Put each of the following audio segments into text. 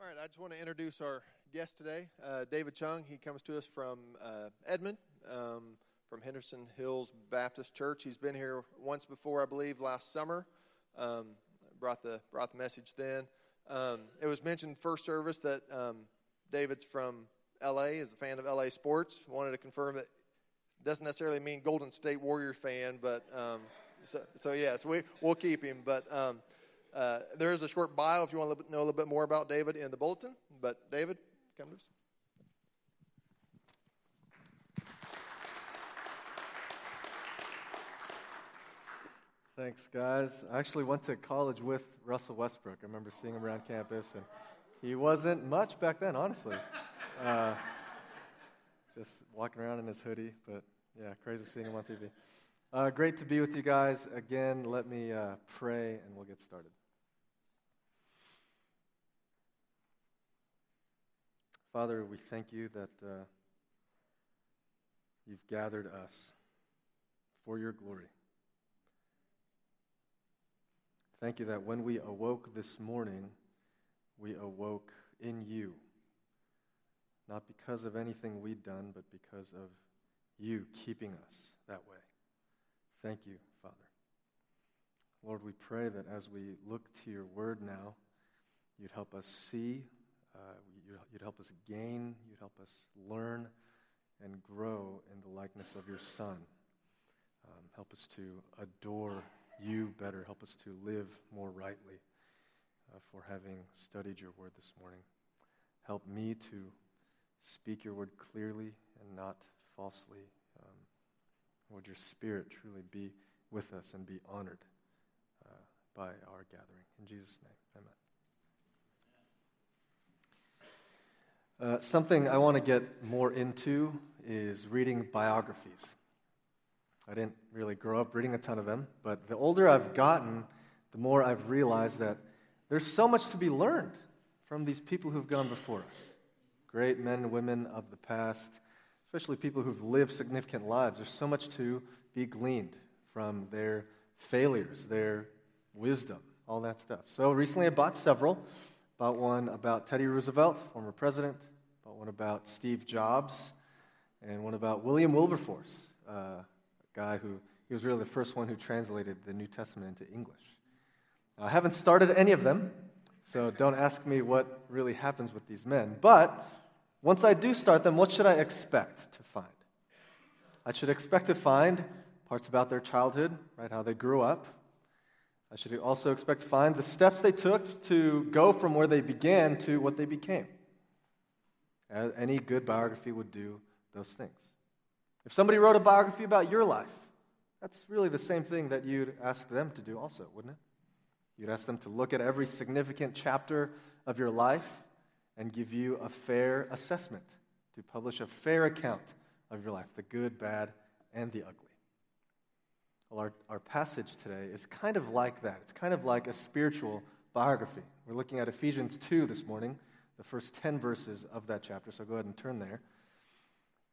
All right, I just want to introduce our guest today, uh, David Chung. He comes to us from uh, Edmond, um, from Henderson Hills Baptist Church. He's been here once before, I believe, last summer. Um, brought the brought the message then. Um, it was mentioned first service that um, David's from L.A. is a fan of L.A. sports. Wanted to confirm that doesn't necessarily mean Golden State Warrior fan, but um, so, so yes, we we'll keep him, but. Uh, there is a short bio if you want to know a little bit more about David in the bulletin. But David, come to us. Thanks, guys. I actually went to college with Russell Westbrook. I remember seeing him around campus, and he wasn't much back then, honestly. Uh, just walking around in his hoodie, but yeah, crazy seeing him on TV. Uh, great to be with you guys again. Let me uh, pray, and we'll get started. Father, we thank you that uh, you've gathered us for your glory. Thank you that when we awoke this morning, we awoke in you. Not because of anything we'd done, but because of you keeping us that way. Thank you, Father. Lord, we pray that as we look to your word now, you'd help us see uh, you'd help us gain, you'd help us learn and grow in the likeness of your Son. Um, help us to adore you better. Help us to live more rightly uh, for having studied your word this morning. Help me to speak your word clearly and not falsely. Um, would your spirit truly be with us and be honored uh, by our gathering? In Jesus' name, amen. Uh, something I want to get more into is reading biographies. I didn't really grow up reading a ton of them, but the older I've gotten, the more I've realized that there's so much to be learned from these people who've gone before us. Great men and women of the past, especially people who've lived significant lives. There's so much to be gleaned from their failures, their wisdom, all that stuff. So recently I bought several. Bought one about Teddy Roosevelt, former president, one about Steve Jobs, and one about William Wilberforce, uh, a guy who he was really the first one who translated the New Testament into English. I haven't started any of them, so don't ask me what really happens with these men. But once I do start them, what should I expect to find? I should expect to find parts about their childhood, right, how they grew up. I should also expect to find the steps they took to go from where they began to what they became. Any good biography would do those things. If somebody wrote a biography about your life, that's really the same thing that you'd ask them to do, also, wouldn't it? You'd ask them to look at every significant chapter of your life and give you a fair assessment, to publish a fair account of your life, the good, bad, and the ugly. Well, our, our passage today is kind of like that. It's kind of like a spiritual biography. We're looking at Ephesians 2 this morning the first 10 verses of that chapter. So go ahead and turn there.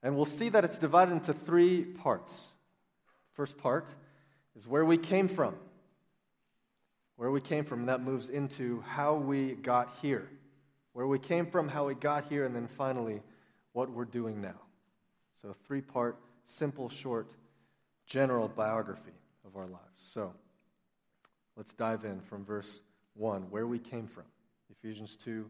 And we'll see that it's divided into three parts. First part is where we came from. Where we came from, and that moves into how we got here. Where we came from, how we got here, and then finally, what we're doing now. So, three part, simple, short, general biography of our lives. So, let's dive in from verse 1, where we came from. Ephesians 2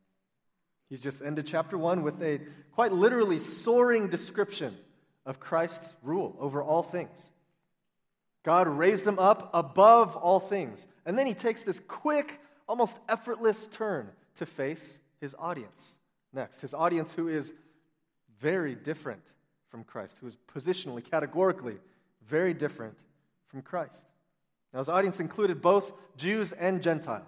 He's just ended chapter one with a quite literally soaring description of Christ's rule over all things. God raised him up above all things. And then he takes this quick, almost effortless turn to face his audience next. His audience, who is very different from Christ, who is positionally, categorically very different from Christ. Now, his audience included both Jews and Gentiles.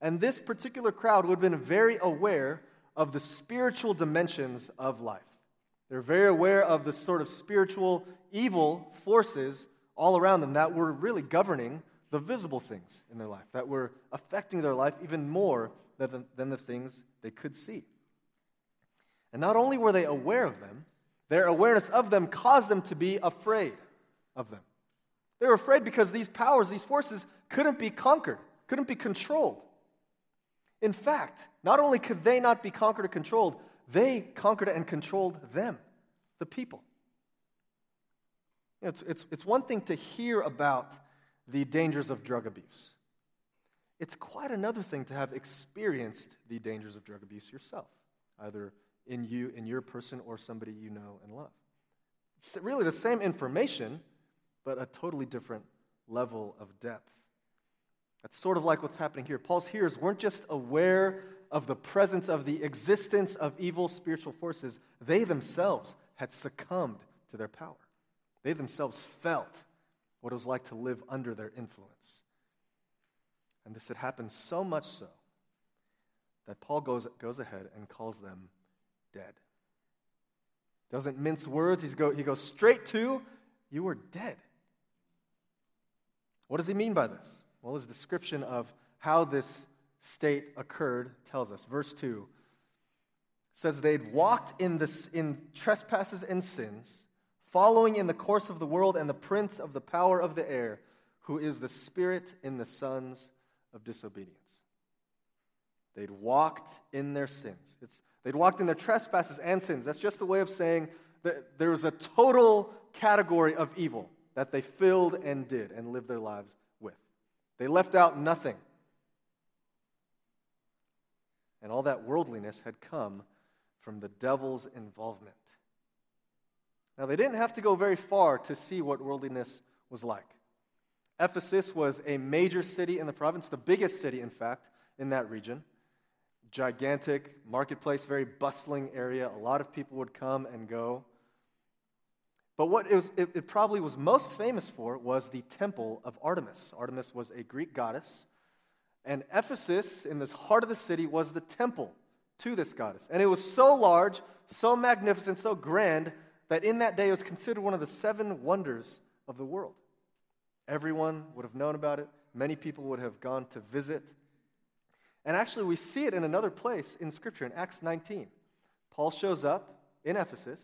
And this particular crowd would have been very aware of the spiritual dimensions of life. They're very aware of the sort of spiritual evil forces all around them that were really governing the visible things in their life, that were affecting their life even more than, than the things they could see. And not only were they aware of them, their awareness of them caused them to be afraid of them. They were afraid because these powers, these forces, couldn't be conquered, couldn't be controlled. In fact, not only could they not be conquered or controlled, they conquered and controlled them, the people. It's, it's, it's one thing to hear about the dangers of drug abuse. It's quite another thing to have experienced the dangers of drug abuse yourself, either in you, in your person, or somebody you know and love. It's really the same information, but a totally different level of depth. That's sort of like what's happening here. Paul's hearers weren't just aware of the presence of the existence of evil spiritual forces, they themselves had succumbed to their power. They themselves felt what it was like to live under their influence. And this had happened so much so that Paul goes, goes ahead and calls them dead. Doesn't mince words, He's go, he goes straight to, You were dead. What does he mean by this? Well, his description of how this state occurred tells us. Verse 2 says they'd walked in, this, in trespasses and sins, following in the course of the world and the prince of the power of the air, who is the spirit in the sons of disobedience. They'd walked in their sins. It's, they'd walked in their trespasses and sins. That's just a way of saying that there was a total category of evil that they filled and did and lived their lives. They left out nothing. And all that worldliness had come from the devil's involvement. Now, they didn't have to go very far to see what worldliness was like. Ephesus was a major city in the province, the biggest city, in fact, in that region. Gigantic marketplace, very bustling area. A lot of people would come and go. But what it, was, it, it, probably was most famous for was the temple of Artemis. Artemis was a Greek goddess. And Ephesus, in this heart of the city, was the temple to this goddess. And it was so large, so magnificent, so grand, that in that day it was considered one of the seven wonders of the world. Everyone would have known about it. Many people would have gone to visit. And actually, we see it in another place in Scripture, in Acts 19. Paul shows up in Ephesus,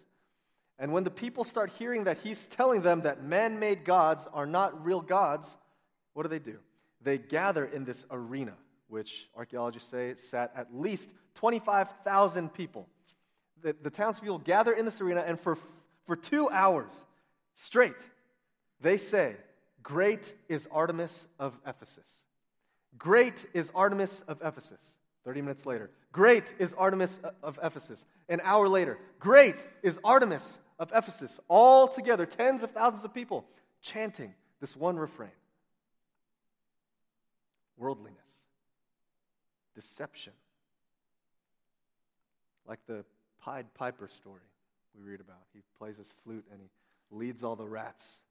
and when the people start hearing that he's telling them that man made gods are not real gods, what do they do? They gather in this arena, which archaeologists say sat at least 25,000 people. The, the townspeople gather in this arena, and for, for two hours straight, they say, Great is Artemis of Ephesus. Great is Artemis of Ephesus. 30 minutes later. Great is Artemis of Ephesus. An hour later. Great is Artemis of Ephesus. All together, tens of thousands of people chanting this one refrain worldliness, deception. Like the Pied Piper story we read about. He plays his flute and he leads all the rats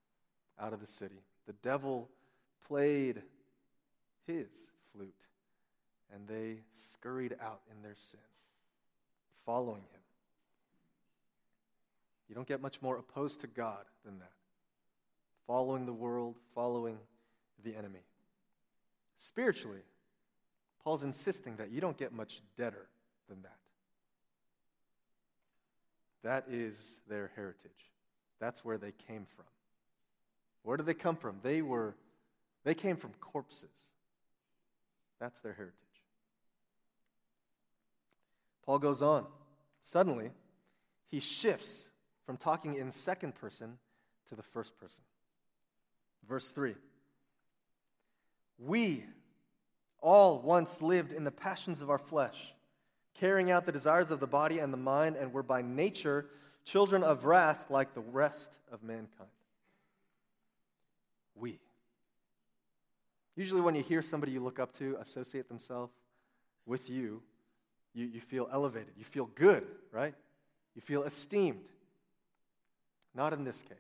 out of the city. The devil played his flute, and they scurried out in their sin, following him. You don't get much more opposed to God than that. Following the world, following the enemy. Spiritually, Paul's insisting that you don't get much deader than that. That is their heritage. That's where they came from. Where did they come from? They were they came from corpses. That's their heritage. Paul goes on. Suddenly, he shifts from talking in second person to the first person. Verse 3 We all once lived in the passions of our flesh, carrying out the desires of the body and the mind, and were by nature children of wrath like the rest of mankind we. Usually, when you hear somebody you look up to associate themselves with you, you, you feel elevated. You feel good, right? You feel esteemed. Not in this case.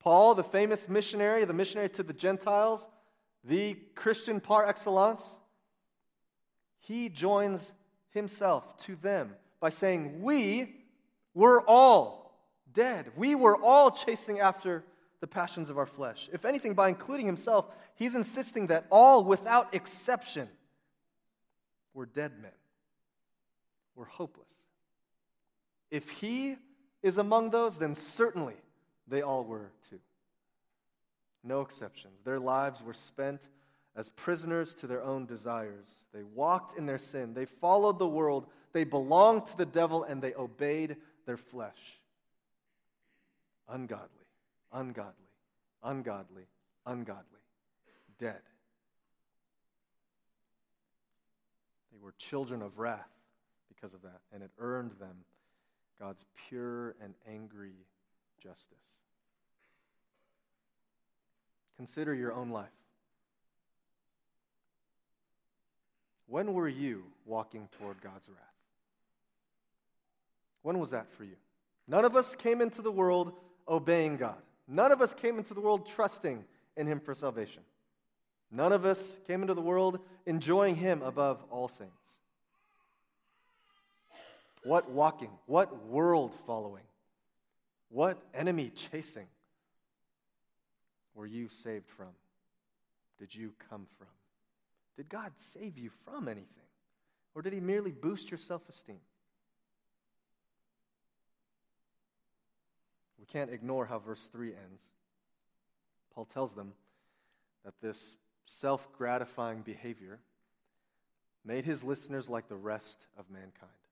Paul, the famous missionary, the missionary to the Gentiles, the Christian par excellence, he joins himself to them by saying, We were all dead. We were all chasing after the passions of our flesh. If anything, by including himself, he's insisting that all, without exception, were dead men. We're hopeless. If he is among those, then certainly they all were too. No exceptions. Their lives were spent as prisoners to their own desires. They walked in their sin. They followed the world. They belonged to the devil and they obeyed their flesh. Ungodly, ungodly, ungodly, ungodly, dead. They were children of wrath because of that, and it earned them God's pure and angry justice. Consider your own life. When were you walking toward God's wrath? When was that for you? None of us came into the world obeying God. None of us came into the world trusting in Him for salvation. None of us came into the world enjoying Him above all things. What walking? What world following? What enemy chasing were you saved from? Did you come from? Did God save you from anything? Or did He merely boost your self esteem? We can't ignore how verse 3 ends. Paul tells them that this self gratifying behavior made his listeners like the rest of mankind.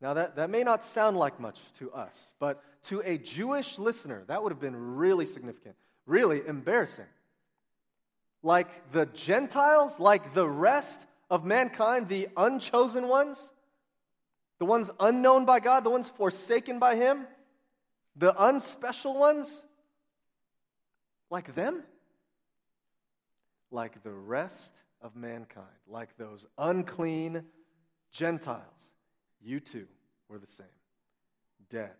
Now, that, that may not sound like much to us, but to a Jewish listener, that would have been really significant, really embarrassing. Like the Gentiles, like the rest of mankind, the unchosen ones, the ones unknown by God, the ones forsaken by Him, the unspecial ones, like them, like the rest of mankind, like those unclean Gentiles, you too were the same dead.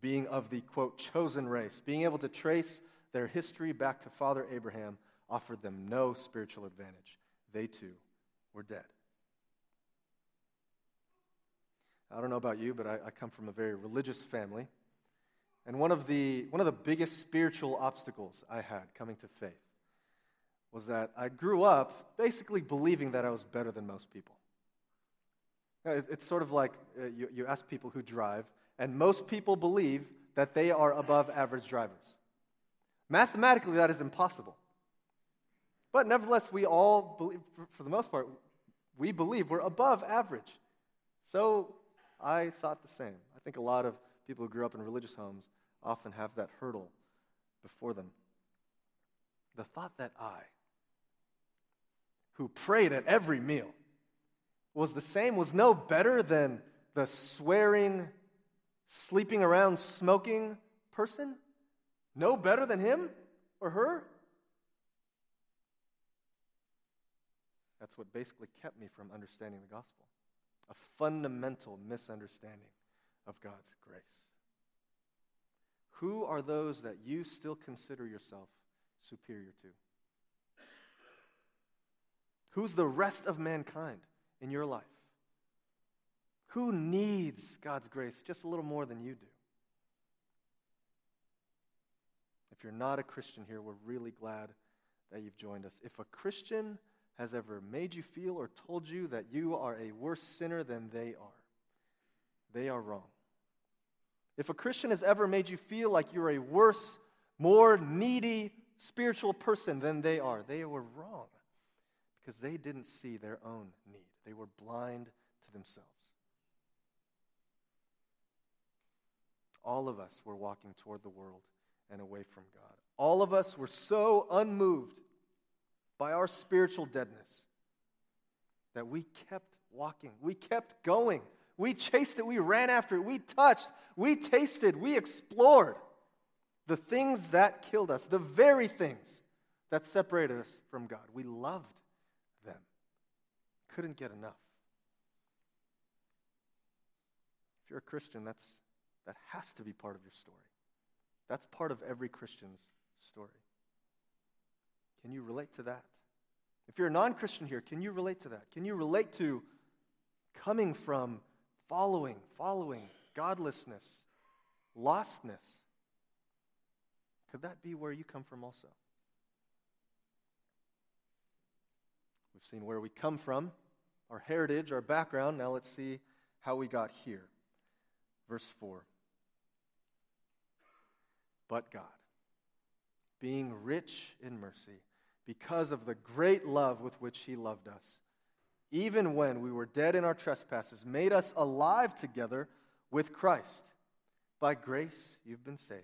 Being of the quote chosen race, being able to trace their history back to Father Abraham offered them no spiritual advantage. They too were dead. I don't know about you, but I, I, come from a very religious family. And one of, the, one of the biggest spiritual obstacles I had coming to faith was that I grew up basically believing that I was better than most people. It's sort of like uh, you, you ask people who drive, and most people believe that they are above average drivers. Mathematically, that is impossible. But nevertheless, we all believe, for, for the most part, we believe we're above average. So I thought the same. I think a lot of people who grew up in religious homes often have that hurdle before them. The thought that I, who prayed at every meal, was the same, was no better than the swearing, sleeping around, smoking person? No better than him or her? That's what basically kept me from understanding the gospel a fundamental misunderstanding of God's grace. Who are those that you still consider yourself superior to? Who's the rest of mankind? in your life? Who needs God's grace just a little more than you do? If you're not a Christian here, we're really glad that you've joined us. If a Christian has ever made you feel or told you that you are a worse sinner than they are, they are wrong. If a Christian has ever made you feel like you're a worse, more needy spiritual person than they are, they were wrong because they didn't see their own need. They were blind to themselves. All of us were walking toward the world and away from God. All of us were so unmoved by our spiritual deadness that we kept walking. We kept going. We chased it. We ran after it. We touched. We tasted. We explored the things that killed us, the very things that separated us from God. We loved couldn't get enough. If you're a Christian, that's, that has to be part of your story. That's part of every Christian's story. Can you relate to that? If you're a non Christian here, can you relate to that? Can you relate to coming from following, following godlessness, lostness? Could that be where you come from also? We've seen where we come from, our heritage, our background. Now let's see how we got here. Verse 4. But God, being rich in mercy, because of the great love with which He loved us, even when we were dead in our trespasses, made us alive together with Christ. By grace you've been saved,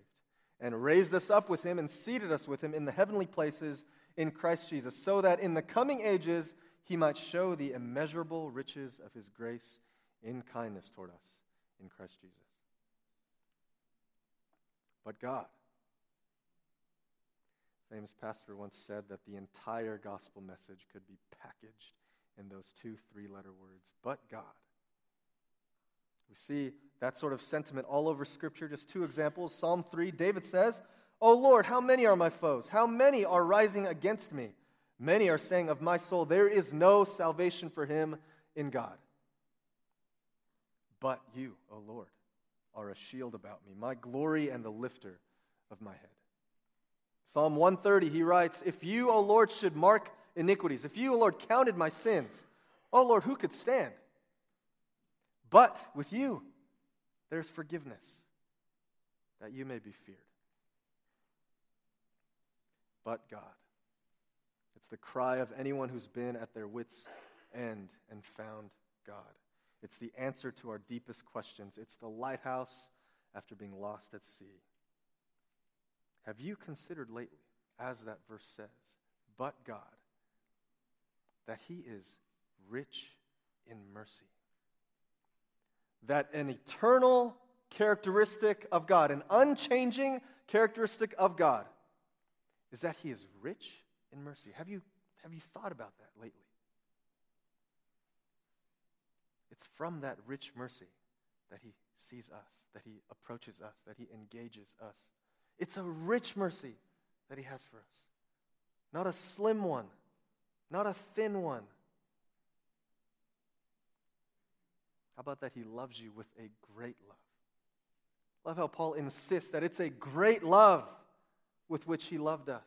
and raised us up with Him and seated us with Him in the heavenly places in Christ Jesus, so that in the coming ages He might show the immeasurable riches of His grace in kindness toward us in Christ Jesus. But God, famous pastor once said that the entire gospel message could be packaged in those two three letter words, but God. We see that sort of sentiment all over Scripture. Just two examples. Psalm 3, David says, O Lord, how many are my foes? How many are rising against me? Many are saying of my soul, There is no salvation for him in God. But you, O Lord, are a shield about me, my glory and the lifter of my head. Psalm 130, he writes, If you, O Lord, should mark iniquities, if you, O Lord, counted my sins, O Lord, who could stand? But with you, there's forgiveness, that you may be feared. But God. It's the cry of anyone who's been at their wits' end and found God. It's the answer to our deepest questions. It's the lighthouse after being lost at sea. Have you considered lately, as that verse says, but God, that He is rich in mercy? That an eternal characteristic of God, an unchanging characteristic of God, is that He is rich in mercy. Have you, have you thought about that lately? It's from that rich mercy that he sees us, that he approaches us, that he engages us. It's a rich mercy that he has for us. Not a slim one, not a thin one. How about that he loves you with a great love? Love how Paul insists that it's a great love with which he loved us.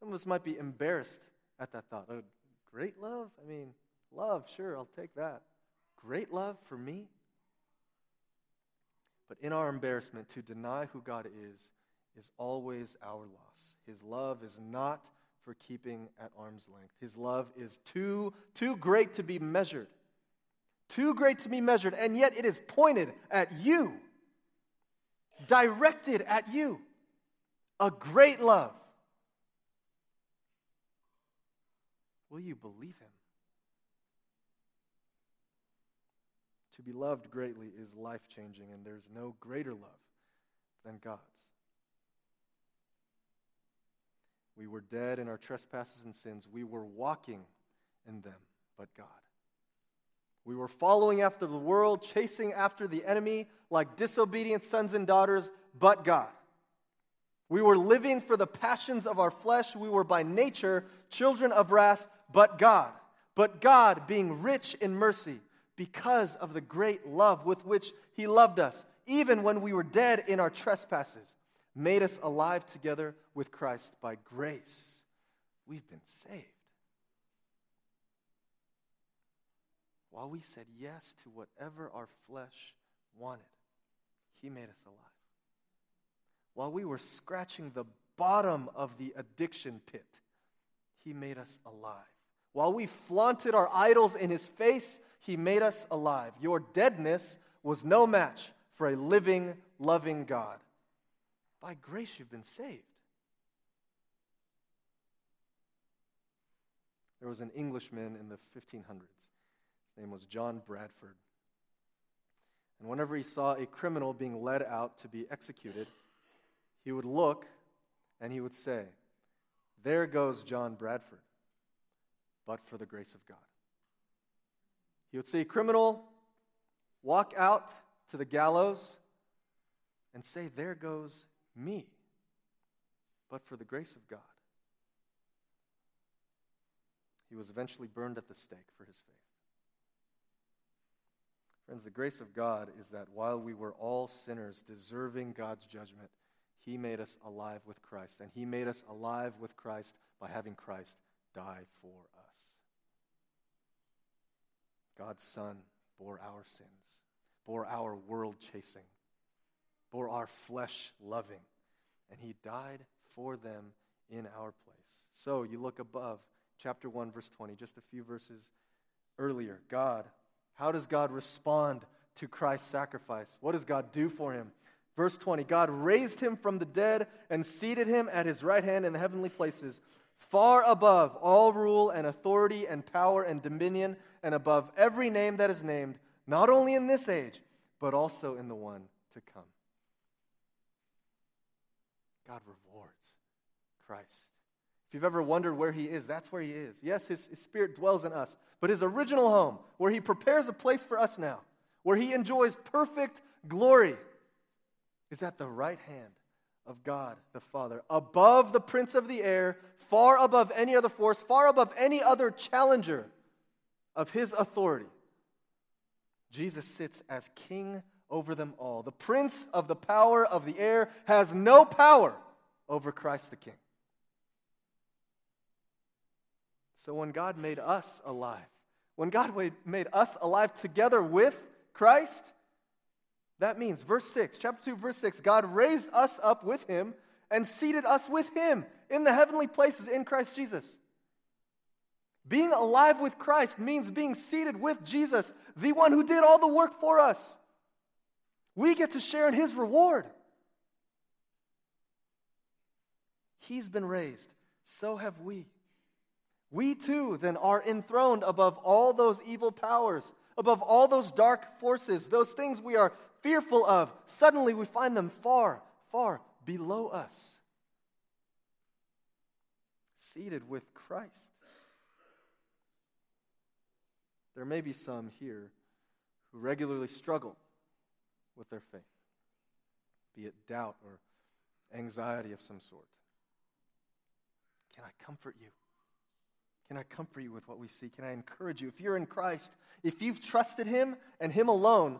Some of us might be embarrassed at that thought. Oh, great love? I mean, Love, sure, I'll take that. Great love for me. But in our embarrassment, to deny who God is is always our loss. His love is not for keeping at arm's length. His love is too, too great to be measured. Too great to be measured, and yet it is pointed at you, directed at you. A great love. Will you believe him? To be loved greatly is life changing, and there's no greater love than God's. We were dead in our trespasses and sins. We were walking in them, but God. We were following after the world, chasing after the enemy like disobedient sons and daughters, but God. We were living for the passions of our flesh. We were by nature children of wrath, but God. But God, being rich in mercy, because of the great love with which He loved us, even when we were dead in our trespasses, made us alive together with Christ by grace. We've been saved. While we said yes to whatever our flesh wanted, He made us alive. While we were scratching the bottom of the addiction pit, He made us alive. While we flaunted our idols in His face, he made us alive. Your deadness was no match for a living, loving God. By grace, you've been saved. There was an Englishman in the 1500s. His name was John Bradford. And whenever he saw a criminal being led out to be executed, he would look and he would say, There goes John Bradford, but for the grace of God. He would a criminal walk out to the gallows and say, There goes me, but for the grace of God. he was eventually burned at the stake for his faith. Friends, the grace of God is that while we were all sinners deserving God's judgment, he made us alive with Christ. And he made us alive with Christ by having Christ die for us. God's Son bore our sins, bore our world chasing, bore our flesh loving, and he died for them in our place. So you look above, chapter 1, verse 20, just a few verses earlier. God, how does God respond to Christ's sacrifice? What does God do for him? Verse 20 God raised him from the dead and seated him at his right hand in the heavenly places, far above all rule and authority and power and dominion, and above every name that is named, not only in this age, but also in the one to come. God rewards Christ. If you've ever wondered where he is, that's where he is. Yes, his, his, spirit dwells in us, but his original home, where he prepares a place for us now, where he enjoys perfect glory, is at the right hand of God the Father, above the prince of the air, far above any other force, far above any other challenger of his authority. Jesus sits as king over them all. The prince of the power of the air has no power over Christ the king. So when God made us alive, when God made us alive together with Christ, that means, verse 6, chapter 2, verse 6, God raised us up with him and seated us with him in the heavenly places in Christ Jesus. Being alive with Christ means being seated with Jesus, the one who did all the work for us. We get to share in his reward. He's been raised, so have we. We too then are enthroned above all those evil powers, above all those dark forces, those things we are fearful of. Suddenly we find them far, far below us, seated with Christ. There may be some here who regularly struggle with their faith, be it doubt or anxiety of some sort. Can I comfort you? Can I comfort you with what we see? Can I encourage you? If you're in Christ, if you've trusted Him and Him alone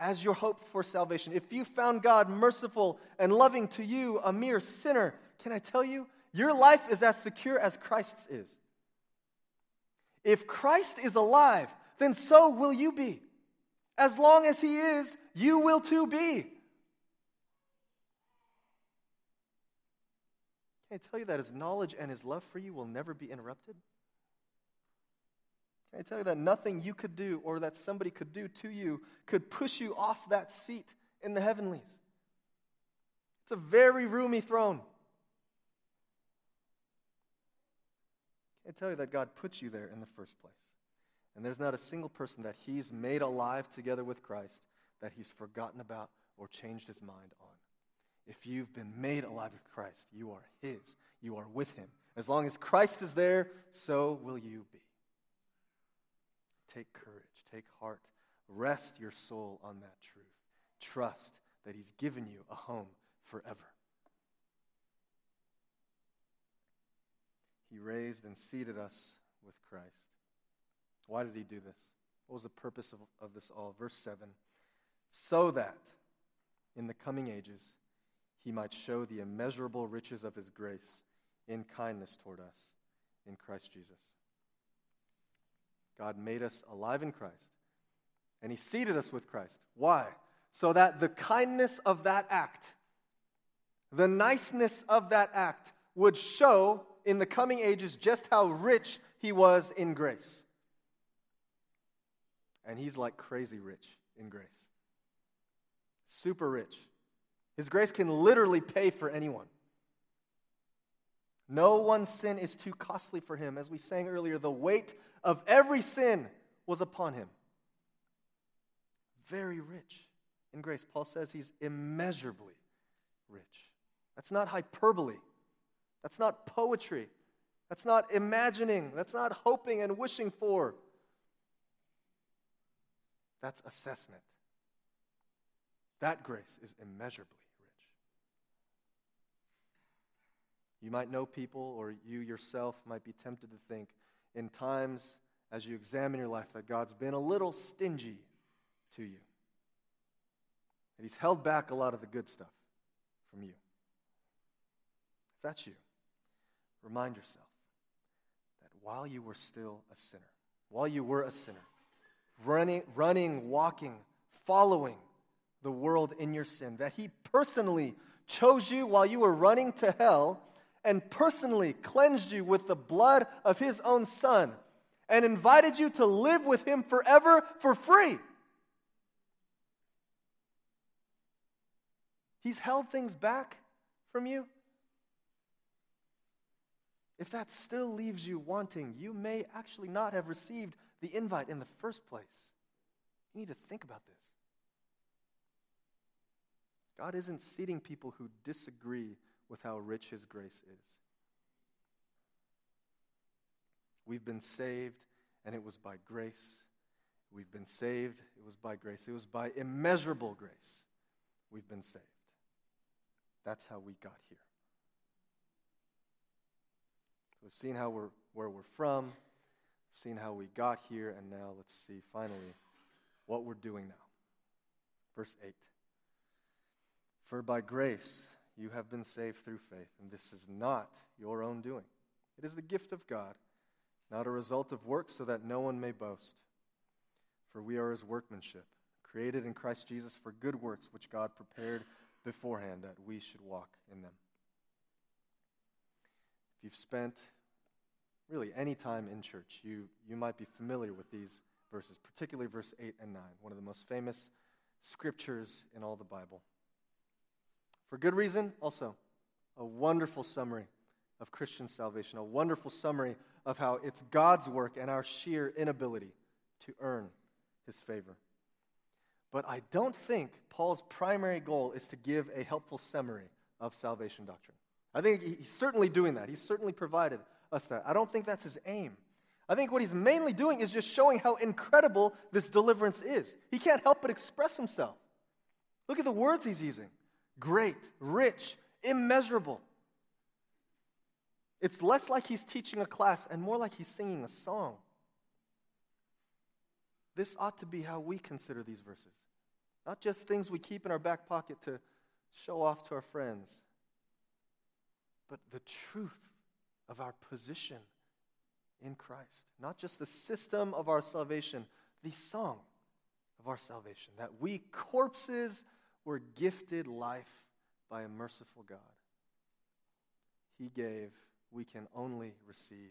as your hope for salvation, if you found God merciful and loving to you, a mere sinner, can I tell you, your life is as secure as Christ's is. If Christ is alive, then so will you be. As long as He is, you will too be. Can I tell you that his knowledge and his love for you will never be interrupted? Can I tell you that nothing you could do or that somebody could do to you could push you off that seat in the heavenlies? It's a very roomy throne. Tell you that God put you there in the first place? And there's not a single person that He's made alive together with Christ that He's forgotten about or changed His mind on. If you've been made alive with Christ, you are His. You are with Him. As long as Christ is there, so will you be. Take courage, take heart, rest your soul on that truth. Trust that He's given you a home forever. He raised and seated us with Christ. Why did He do this? What was the purpose of, of this all? Verse 7 So that in the coming ages, he might show the immeasurable riches of his grace in kindness toward us in Christ Jesus. God made us alive in Christ, and he seated us with Christ. Why? So that the kindness of that act, the niceness of that act, would show in the coming ages just how rich he was in grace. And he's like crazy rich in grace. Super rich. His grace can literally pay for anyone. No one's sin is too costly for him. As we sang earlier, the weight of every sin was upon him. Very rich in grace. Paul says he's immeasurably rich. That's not hyperbole. That's not poetry. That's not imagining. That's not hoping and wishing for. That's assessment. That grace is immeasurably rich. You might know people, or you yourself might be tempted to think, in times as you examine your life that God's been a little stingy to you. That He's held back a lot of the good stuff from you. If that's you, remind yourself that while you were still a sinner, while you were a sinner, running, running, walking, following the world in your sin, that He personally chose you while you were running to hell and personally cleansed you with the blood of His own Son and invited you to live with Him forever for free. He's held things back from you. If that still leaves you wanting, you may actually not have received the invite in the first place. You need to think about this. God isn't seating people who disagree with how rich His grace is. We've been saved, and it was by grace. We've been saved, it was by grace. It was by immeasurable grace we've been saved. That's how we got here. We've seen how we're, where we're from, we've seen how we got here, and now let's see finally what we're doing now. Verse 8 For by grace you have been saved through faith, and this is not your own doing. It is the gift of God, not a result of works, so that no one may boast. For we are his workmanship, created in Christ Jesus for good works, which God prepared beforehand that we should walk in them. If you've spent really any time in church, you, you might be familiar with these verses, particularly verse 8 and 9, one of the most famous scriptures in all the Bible. For good reason, also, a wonderful summary of Christian salvation, a wonderful summary of how it's God's work and our sheer inability to earn his favor. But I don't think Paul's primary goal is to give a helpful summary of salvation doctrine. I think he's certainly doing that. He's certainly provided us that. I don't think that's his aim. I think what he's mainly doing is just showing how incredible this deliverance is. He can't help but express himself. Look at the words he's using great, rich, immeasurable. It's less like he's teaching a class and more like he's singing a song. This ought to be how we consider these verses. Not just things we keep in our back pocket to show off to our friends, but the truth of our position in Christ. Not just the system of our salvation, the song of our salvation. That we corpses were gifted life by a merciful God. He gave, we can only receive.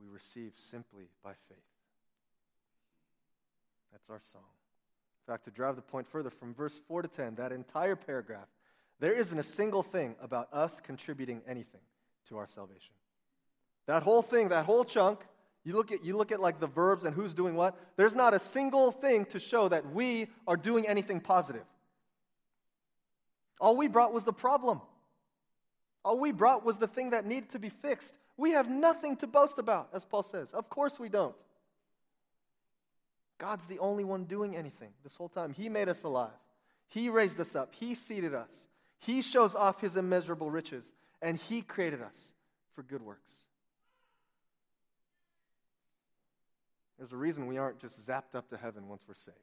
We receive simply by faith. That's our song. In fact, to drive the point further, from verse 4 to 10, that entire paragraph, there isn't a single thing about us contributing anything to our salvation. That whole thing, that whole chunk, you look at you look at like the verbs and who's doing what, there's not a single thing to show that we are doing anything positive. All we brought was the problem. All we brought was the thing that needed to be fixed. We have nothing to boast about, as Paul says. Of course we don't. God's the only one doing anything this whole time. He made us alive. He raised us up. He seated us. He shows off his immeasurable riches. And he created us for good works. There's a reason we aren't just zapped up to heaven once we're saved.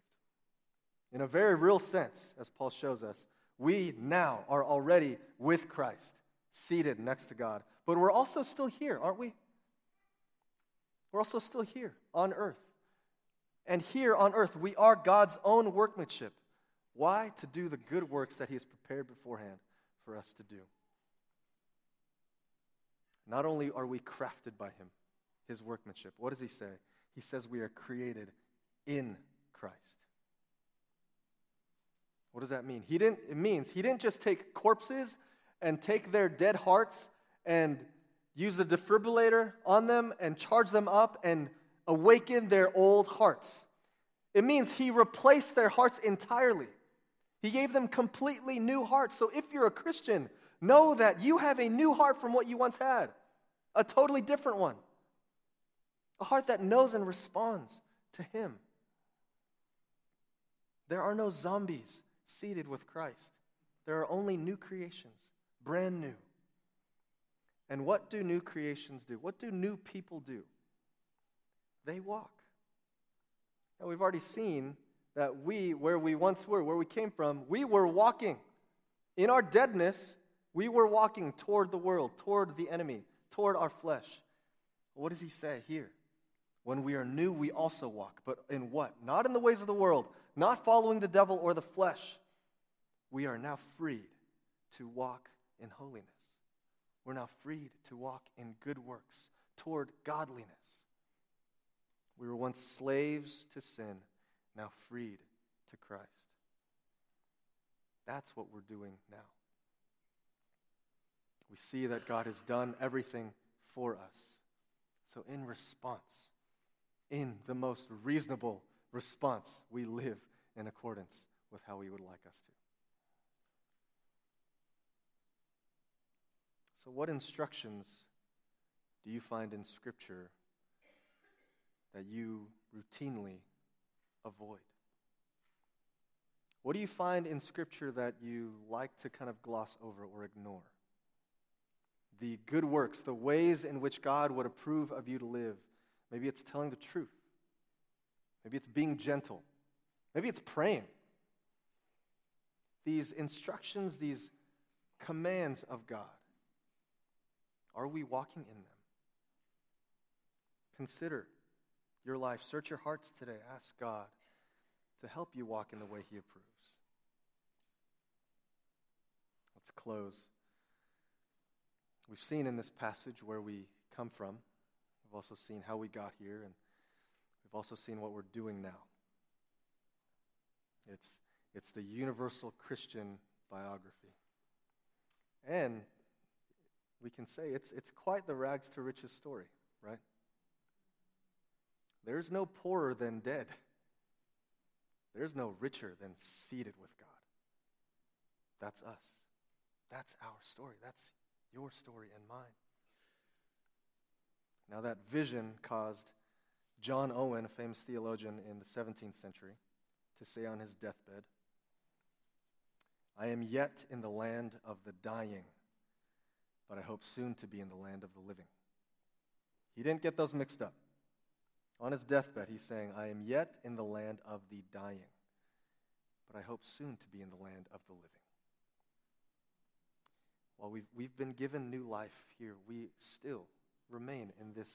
In a very real sense, as Paul shows us, we now are already with Christ, seated next to God. But we're also still here, aren't we? We're also still here on earth. And here on earth, we are God's own workmanship. Why? To do the good works that He has prepared beforehand for us to do. Not only are we crafted by Him, His workmanship, what does He say? He says we are created in Christ. What does that mean? He didn't, it means He didn't just take corpses and take their dead hearts and use the defibrillator on them and charge them up and awaken their old hearts. It means he replaced their hearts entirely. He gave them completely new hearts. So if you're a Christian, know that you have a new heart from what you once had, a totally different one. A heart that knows and responds to him. There are no zombies seated with Christ. There are only new creations, brand new. And what do new creations do? What do new people do? they walk. Now, we've already seen that we, where we once were, where we came from, we were walking. In our deadness, we were walking toward the world, toward the enemy, toward our flesh. What does he say here? When we are new, we also walk. But in what? Not in the ways of the world, not following the devil or the flesh. We are now freed to walk in holiness. We're now freed to walk in good works toward godliness. We were once slaves to sin, now freed to Christ. That's what we're doing now. We see that God has done everything for us. So, in response, in the most reasonable response, we live in accordance with how He would like us to. So, what instructions do you find in Scripture that you routinely avoid? What do you find in Scripture that you like to kind of gloss over or ignore? The good works, the ways in which God would approve of you to live. Maybe it's telling the truth. Maybe it's being gentle. Maybe it's praying. These instructions, these commands of God, are we walking in them? Consider your life. Search your hearts today. Ask God to help you walk in the way He approves. Let's close. We've seen in this passage where we come from. We've also seen how we got here, and we've also seen what we're doing now. It's, it's the universal Christian biography. And we can say it's, it's quite the rags to riches story, right? There's no poorer than dead. There's no richer than seated with God. That's us. That's our story. That's your story and mine. Now, that vision caused John Owen, a famous theologian in the 17th century, to say on his deathbed, I am yet in the land of the dying, but I hope soon to be in the land of the living. He didn't get those mixed up. On his deathbed, he's saying, I am yet in the land of the dying, but I hope soon to be in the land of the living. While we've, we've been given new life here, we still remain in this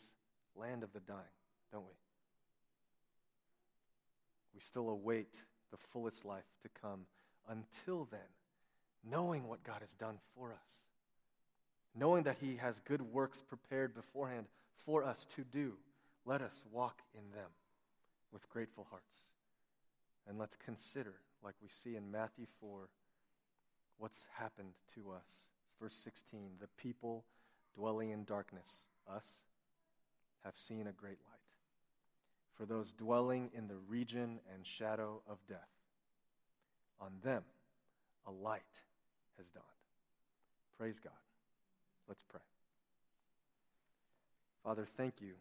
land of the dying, don't we? We still await the fullest life to come. Until then, knowing what God has done for us, knowing that He has good works prepared beforehand for us to do let us walk in them with grateful hearts. And let's consider, like we see in Matthew 4, what's happened to us. Verse 16 the people dwelling in darkness, us, have seen a great light. For those dwelling in the region and shadow of death, on them a light has dawned. Praise God. Let's pray. Father, thank you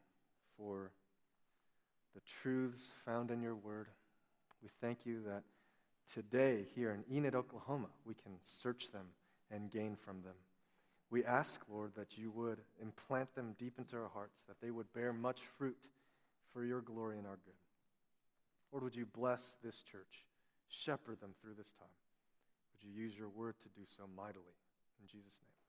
for the truths found in your word. We thank you that today, here in Enid, Oklahoma, we can search them and gain from them. We ask, Lord, that you would implant them deep into our hearts, that they would bear much fruit for your glory and our good. Lord, would you bless this church? Shepherd them through this time. Would you use your word to do so mightily? In Jesus' name.